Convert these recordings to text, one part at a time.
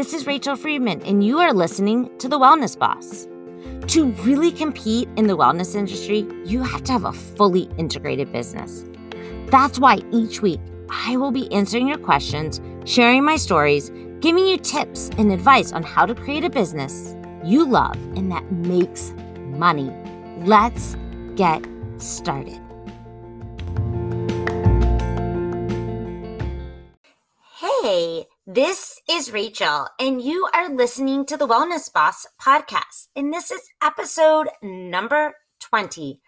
This is Rachel Friedman, and you are listening to The Wellness Boss. To really compete in the wellness industry, you have to have a fully integrated business. That's why each week I will be answering your questions, sharing my stories, giving you tips and advice on how to create a business you love and that makes money. Let's get started. This is Rachel, and you are listening to the Wellness Boss podcast. And this is episode number 20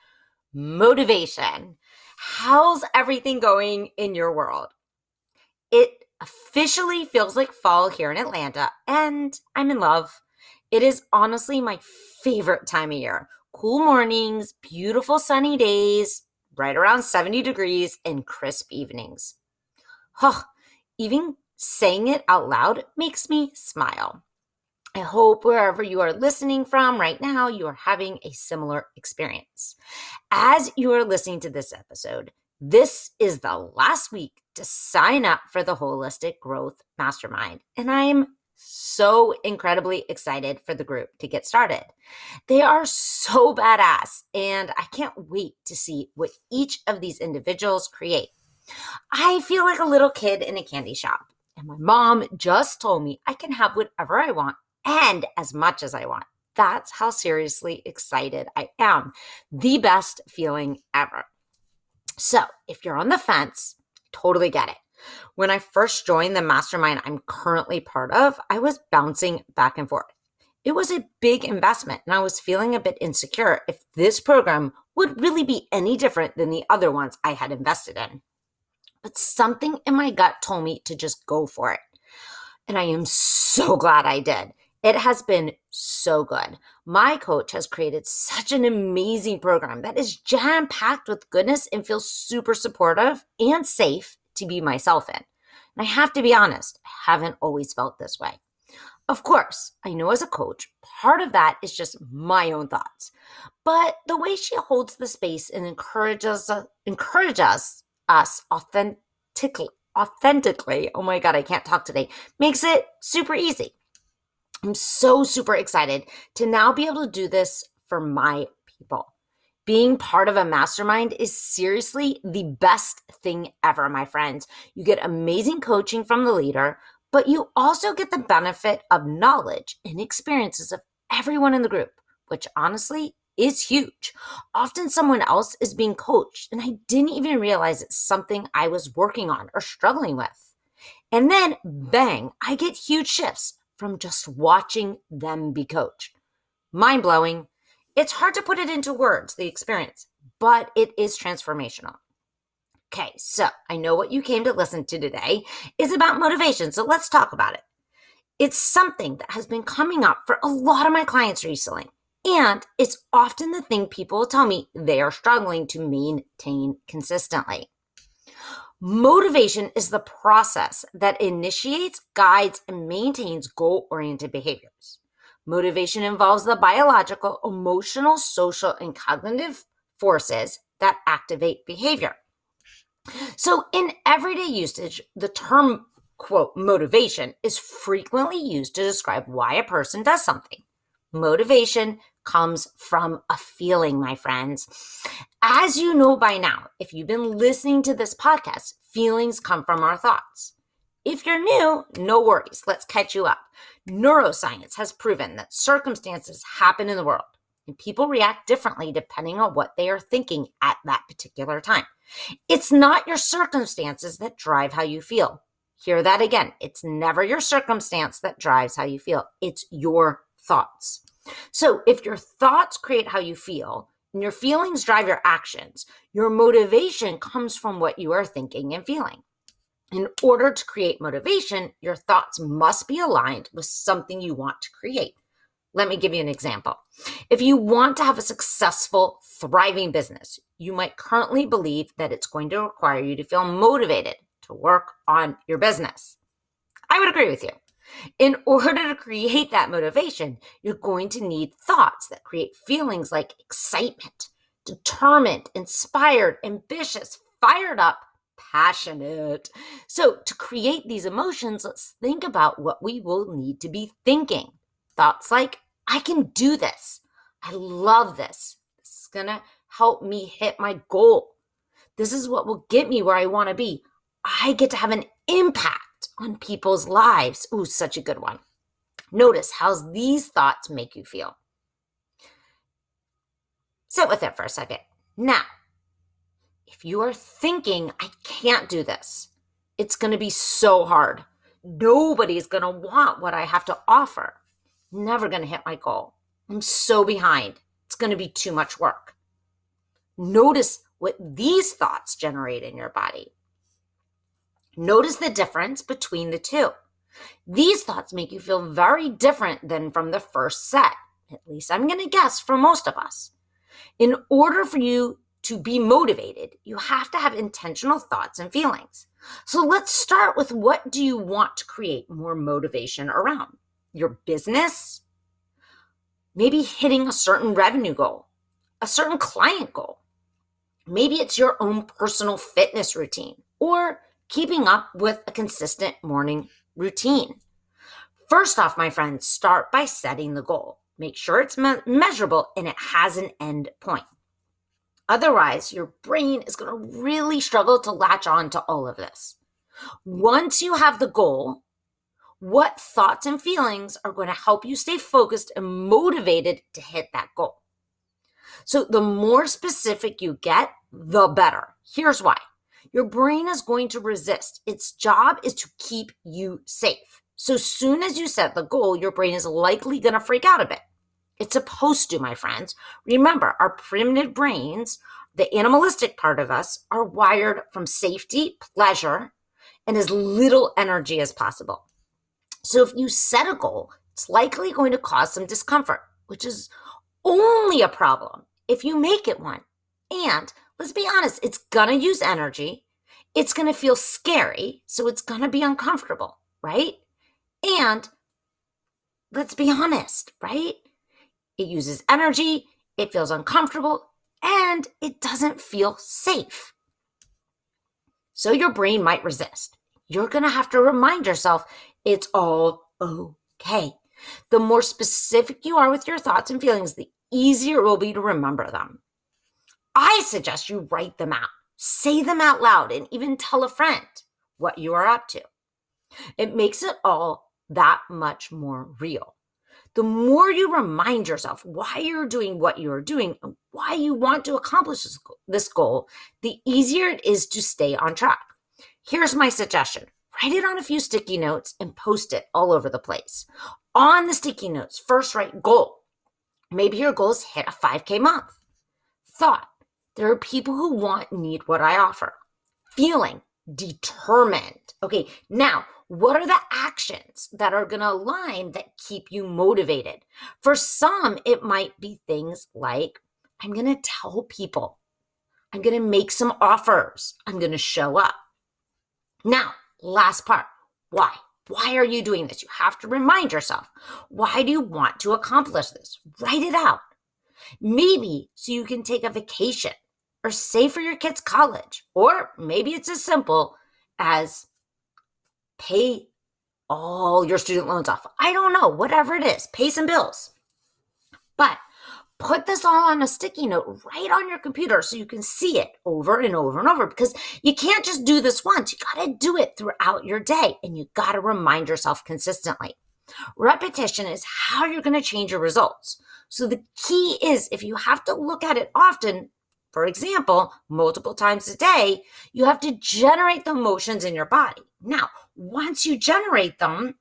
Motivation. How's everything going in your world? It officially feels like fall here in Atlanta, and I'm in love. It is honestly my favorite time of year. Cool mornings, beautiful sunny days, right around 70 degrees, and crisp evenings. Huh, even saying it out loud makes me smile. I hope wherever you are listening from right now, you are having a similar experience. As you are listening to this episode, this is the last week to sign up for the Holistic Growth Mastermind, and I am so incredibly excited for the group to get started. They are so badass, and I can't wait to see what each of these individuals create. I feel like a little kid in a candy shop, and my mom just told me I can have whatever I want and as much as I want. That's how seriously excited I am. The best feeling ever. So, if you're on the fence, totally get it. When I first joined the mastermind I'm currently part of, I was bouncing back and forth. It was a big investment, and I was feeling a bit insecure if this program would really be any different than the other ones I had invested in. But something in my gut told me to just go for it. And I am so glad I did. It has been so good. My coach has created such an amazing program that is jam packed with goodness and feels super supportive and safe to be myself in. And I have to be honest, I haven't always felt this way. Of course, I know as a coach, part of that is just my own thoughts. But the way she holds the space and encourages encourages us authentically authentically, oh my god, I can't talk today, makes it super easy. I'm so super excited to now be able to do this for my people being part of a mastermind is seriously the best thing ever, my friends. You get amazing coaching from the leader, but you also get the benefit of knowledge and experiences of everyone in the group, which honestly is huge. Often someone else is being coached, and I didn't even realize it's something I was working on or struggling with. And then, bang, I get huge shifts from just watching them be coached. Mind blowing, it's hard to put it into words, the experience, but it is transformational. Okay, so I know what you came to listen to today is about motivation, so let's talk about it. It's something that has been coming up for a lot of my clients recently, and it's often the thing people tell me they are struggling to maintain consistently. Motivation is the process that initiates, guides, and maintains goal oriented behaviors. Motivation involves the biological, emotional, social, and cognitive forces that activate behavior. So, in everyday usage, the term, quote, motivation is frequently used to describe why a person does something. Motivation comes from a feeling, my friends. As you know by now, if you've been listening to this podcast, feelings come from our thoughts. If you're new, no worries. Let's catch you up. Neuroscience has proven that circumstances happen in the world and people react differently depending on what they are thinking at that particular time. It's not your circumstances that drive how you feel. Hear that again. It's never your circumstance that drives how you feel, it's your thoughts. So if your thoughts create how you feel, and your feelings drive your actions, your motivation comes from what you are thinking and feeling. In order to create motivation, your thoughts must be aligned with something you want to create. Let me give you an example. If you want to have a successful, thriving business, you might currently believe that it's going to require you to feel motivated to work on your business. I would agree with you. In order to create that motivation, you're going to need thoughts that create feelings like excitement, determined, inspired, ambitious, fired up, passionate. So, to create these emotions, let's think about what we will need to be thinking. Thoughts like, I can do this. I love this. This is going to help me hit my goal. This is what will get me where I want to be. I get to have an impact on people's lives. Ooh, such a good one. Notice how these thoughts make you feel. Sit with it for a second. Now, if you are thinking, I can't do this, it's going to be so hard. Nobody's going to want what I have to offer. Never going to hit my goal. I'm so behind. It's going to be too much work. Notice what these thoughts generate in your body. Notice the difference between the two. These thoughts make you feel very different than from the first set. At least I'm going to guess for most of us. In order for you to be motivated, you have to have intentional thoughts and feelings. So let's start with what do you want to create more motivation around? Your business? Maybe hitting a certain revenue goal, a certain client goal. Maybe it's your own personal fitness routine or keeping up with a consistent morning routine. First off, my friends, start by setting the goal. Make sure it's me- measurable and it has an end point. Otherwise, your brain is going to really struggle to latch on to all of this. Once you have the goal, what thoughts and feelings are going to help you stay focused and motivated to hit that goal? So, the more specific you get, the better. Here's why your brain is going to resist. Its job is to keep you safe. So soon as you set the goal, your brain is likely going to freak out a bit. It's supposed to, my friends. Remember, our primitive brains, the animalistic part of us, are wired from safety, pleasure, and as little energy as possible. So if you set a goal, it's likely going to cause some discomfort, which is only a problem if you make it one. And let's be honest, it's gonna use energy. It's gonna feel scary. So it's gonna be uncomfortable, right? And let's be honest, right? It uses energy, it feels uncomfortable, and it doesn't feel safe. So your brain might resist. You're gonna have to remind yourself it's all okay. The more specific you are with your thoughts and feelings, the easier it will be to remember them. I suggest you write them out, say them out loud, and even tell a friend what you are up to. It makes it all that much more real. The more you remind yourself why you're doing what you're doing and why you want to accomplish this goal, the easier it is to stay on track. Here's my suggestion write it on a few sticky notes and post it all over the place. On the sticky notes, first write goal. Maybe your goal is hit a 5K month. Thought, there are people who want, need what I offer. Feeling determined. Okay, now what are the actions that are going to align that keep you motivated? For some, it might be things like I'm going to tell people, I'm going to make some offers, I'm going to show up. Now, last part why? Why are you doing this? You have to remind yourself. Why do you want to accomplish this? Write it out. Maybe so you can take a vacation or save for your kids' college. Or maybe it's as simple as pay all your student loans off. I don't know, whatever it is, pay some bills. But put this all on a sticky note right on your computer so you can see it over and over and over because you can't just do this once. You got to do it throughout your day and you got to remind yourself consistently. Repetition is how you're going to change your results. So the key is if you have to look at it often, for example, multiple times a day, you have to generate the emotions in your body. Now, once you generate them,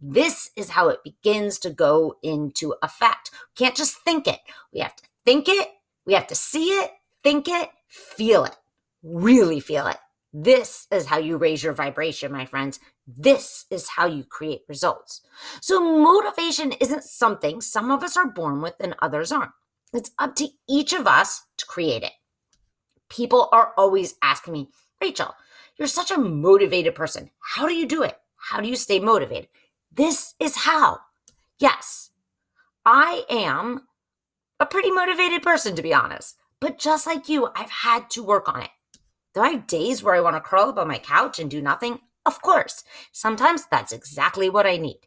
this is how it begins to go into effect. We can't just think it. We have to think it, we have to see it, think it, feel it, really feel it. This is how you raise your vibration, my friends. This is how you create results. So, motivation isn't something some of us are born with and others aren't. It's up to each of us to create it. People are always asking me, Rachel, you're such a motivated person. How do you do it? How do you stay motivated? This is how. Yes, I am a pretty motivated person, to be honest. But just like you, I've had to work on it. Do I have days where I want to curl up on my couch and do nothing? Of course. Sometimes that's exactly what I need.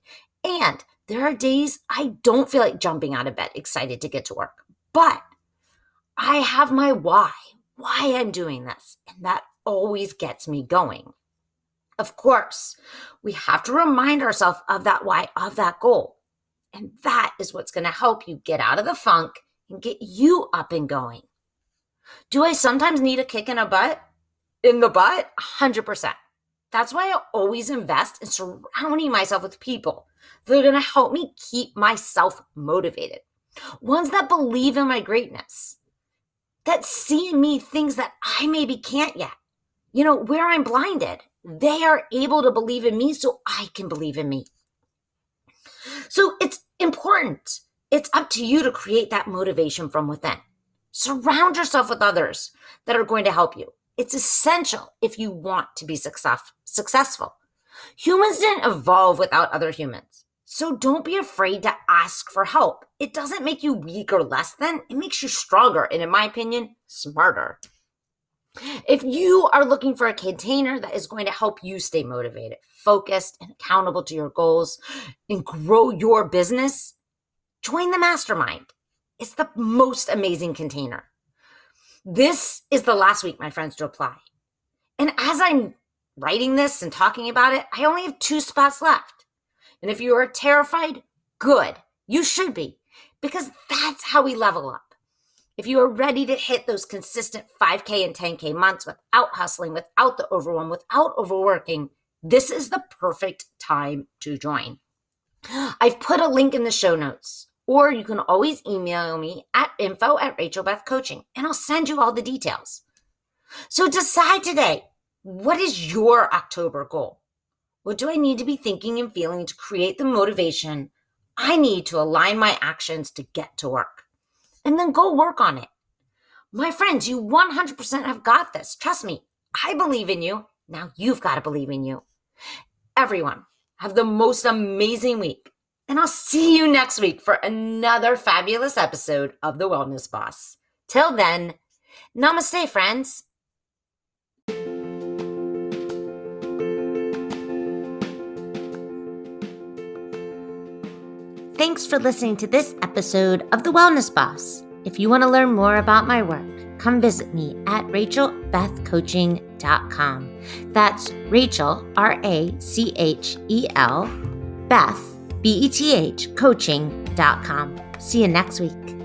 And there are days I don't feel like jumping out of bed, excited to get to work. But I have my why, why I'm doing this. And that always gets me going. Of course, we have to remind ourselves of that why, of that goal. And that is what's going to help you get out of the funk and get you up and going. Do I sometimes need a kick in a butt? In the butt? 100%. That's why I always invest in surrounding myself with people that are going to help me keep myself motivated. Ones that believe in my greatness, that see in me things that I maybe can't yet. You know, where I'm blinded, they are able to believe in me so I can believe in me. So it's important. It's up to you to create that motivation from within. Surround yourself with others that are going to help you. It's essential if you want to be success- successful. Humans didn't evolve without other humans. So don't be afraid to ask for help. It doesn't make you weak or less than, it makes you stronger and, in my opinion, smarter. If you are looking for a container that is going to help you stay motivated, focused, and accountable to your goals and grow your business, join the mastermind. It's the most amazing container. This is the last week, my friends, to apply. And as I'm writing this and talking about it, I only have two spots left. And if you are terrified, good. You should be, because that's how we level up. If you are ready to hit those consistent 5K and 10K months without hustling, without the overwhelm, without overworking, this is the perfect time to join. I've put a link in the show notes, or you can always email me at info at Rachel Beth Coaching, and I'll send you all the details. So decide today what is your October goal? What do I need to be thinking and feeling to create the motivation I need to align my actions to get to work? and then go work on it. My friends, you 100% have got this. Trust me, I believe in you. Now you've got to believe in you. Everyone, have the most amazing week. And I'll see you next week for another fabulous episode of The Wellness Boss. Till then, namaste, friends. Thanks for listening to this episode of The Wellness Boss. If you want to learn more about my work, come visit me at rachelbethcoaching.com. That's Rachel, R A C H E L, Beth, B E T H, coaching.com. See you next week.